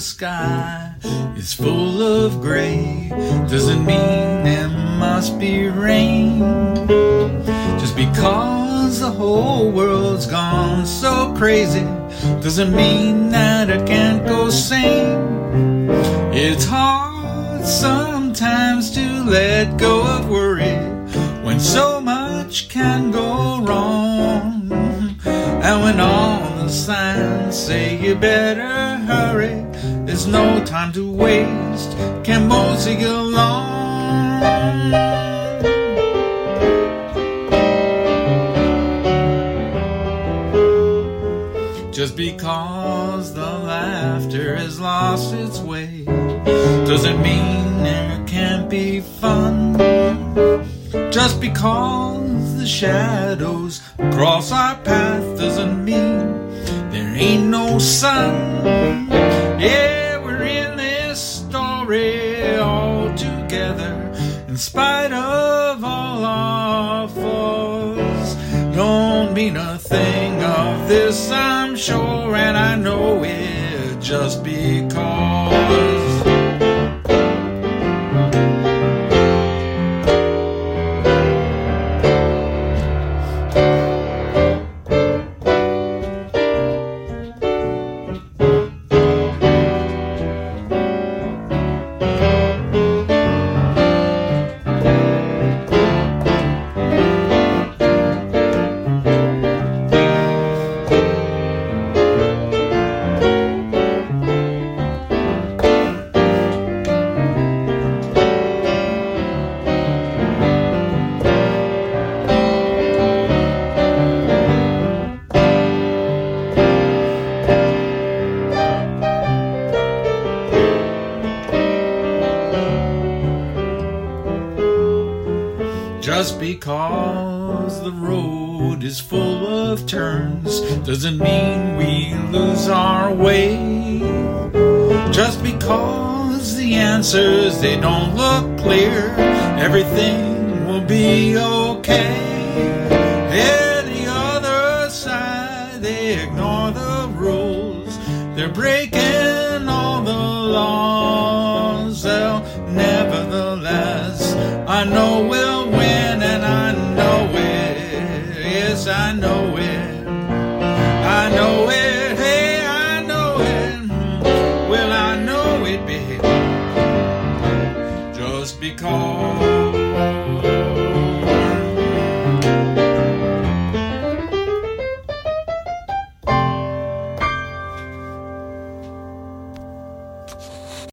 sky is full of gray doesn't mean there must be rain. Just because the whole world's gone so crazy doesn't mean that I can't go sane. It's hard sometimes to let go of worry when so much can go wrong. And all the signs say you better hurry, there's no time to waste. Can mosey along. Just because the laughter has lost its way doesn't mean there can't be fun. Just because the shadows cross our path doesn't mean there ain't no sun. Yeah, we're in this story all together in spite of all our faults. Don't mean a thing of this, I'm sure, and I know it just because. Just because the road is full of turns doesn't mean we lose our way. Just because the answers they don't look clear, everything will be okay. Yeah, the other side, they ignore the rules. They're breaking all the laws. yes, I know it. I know it, hey, I know it. Well, I know it, babe. Just because.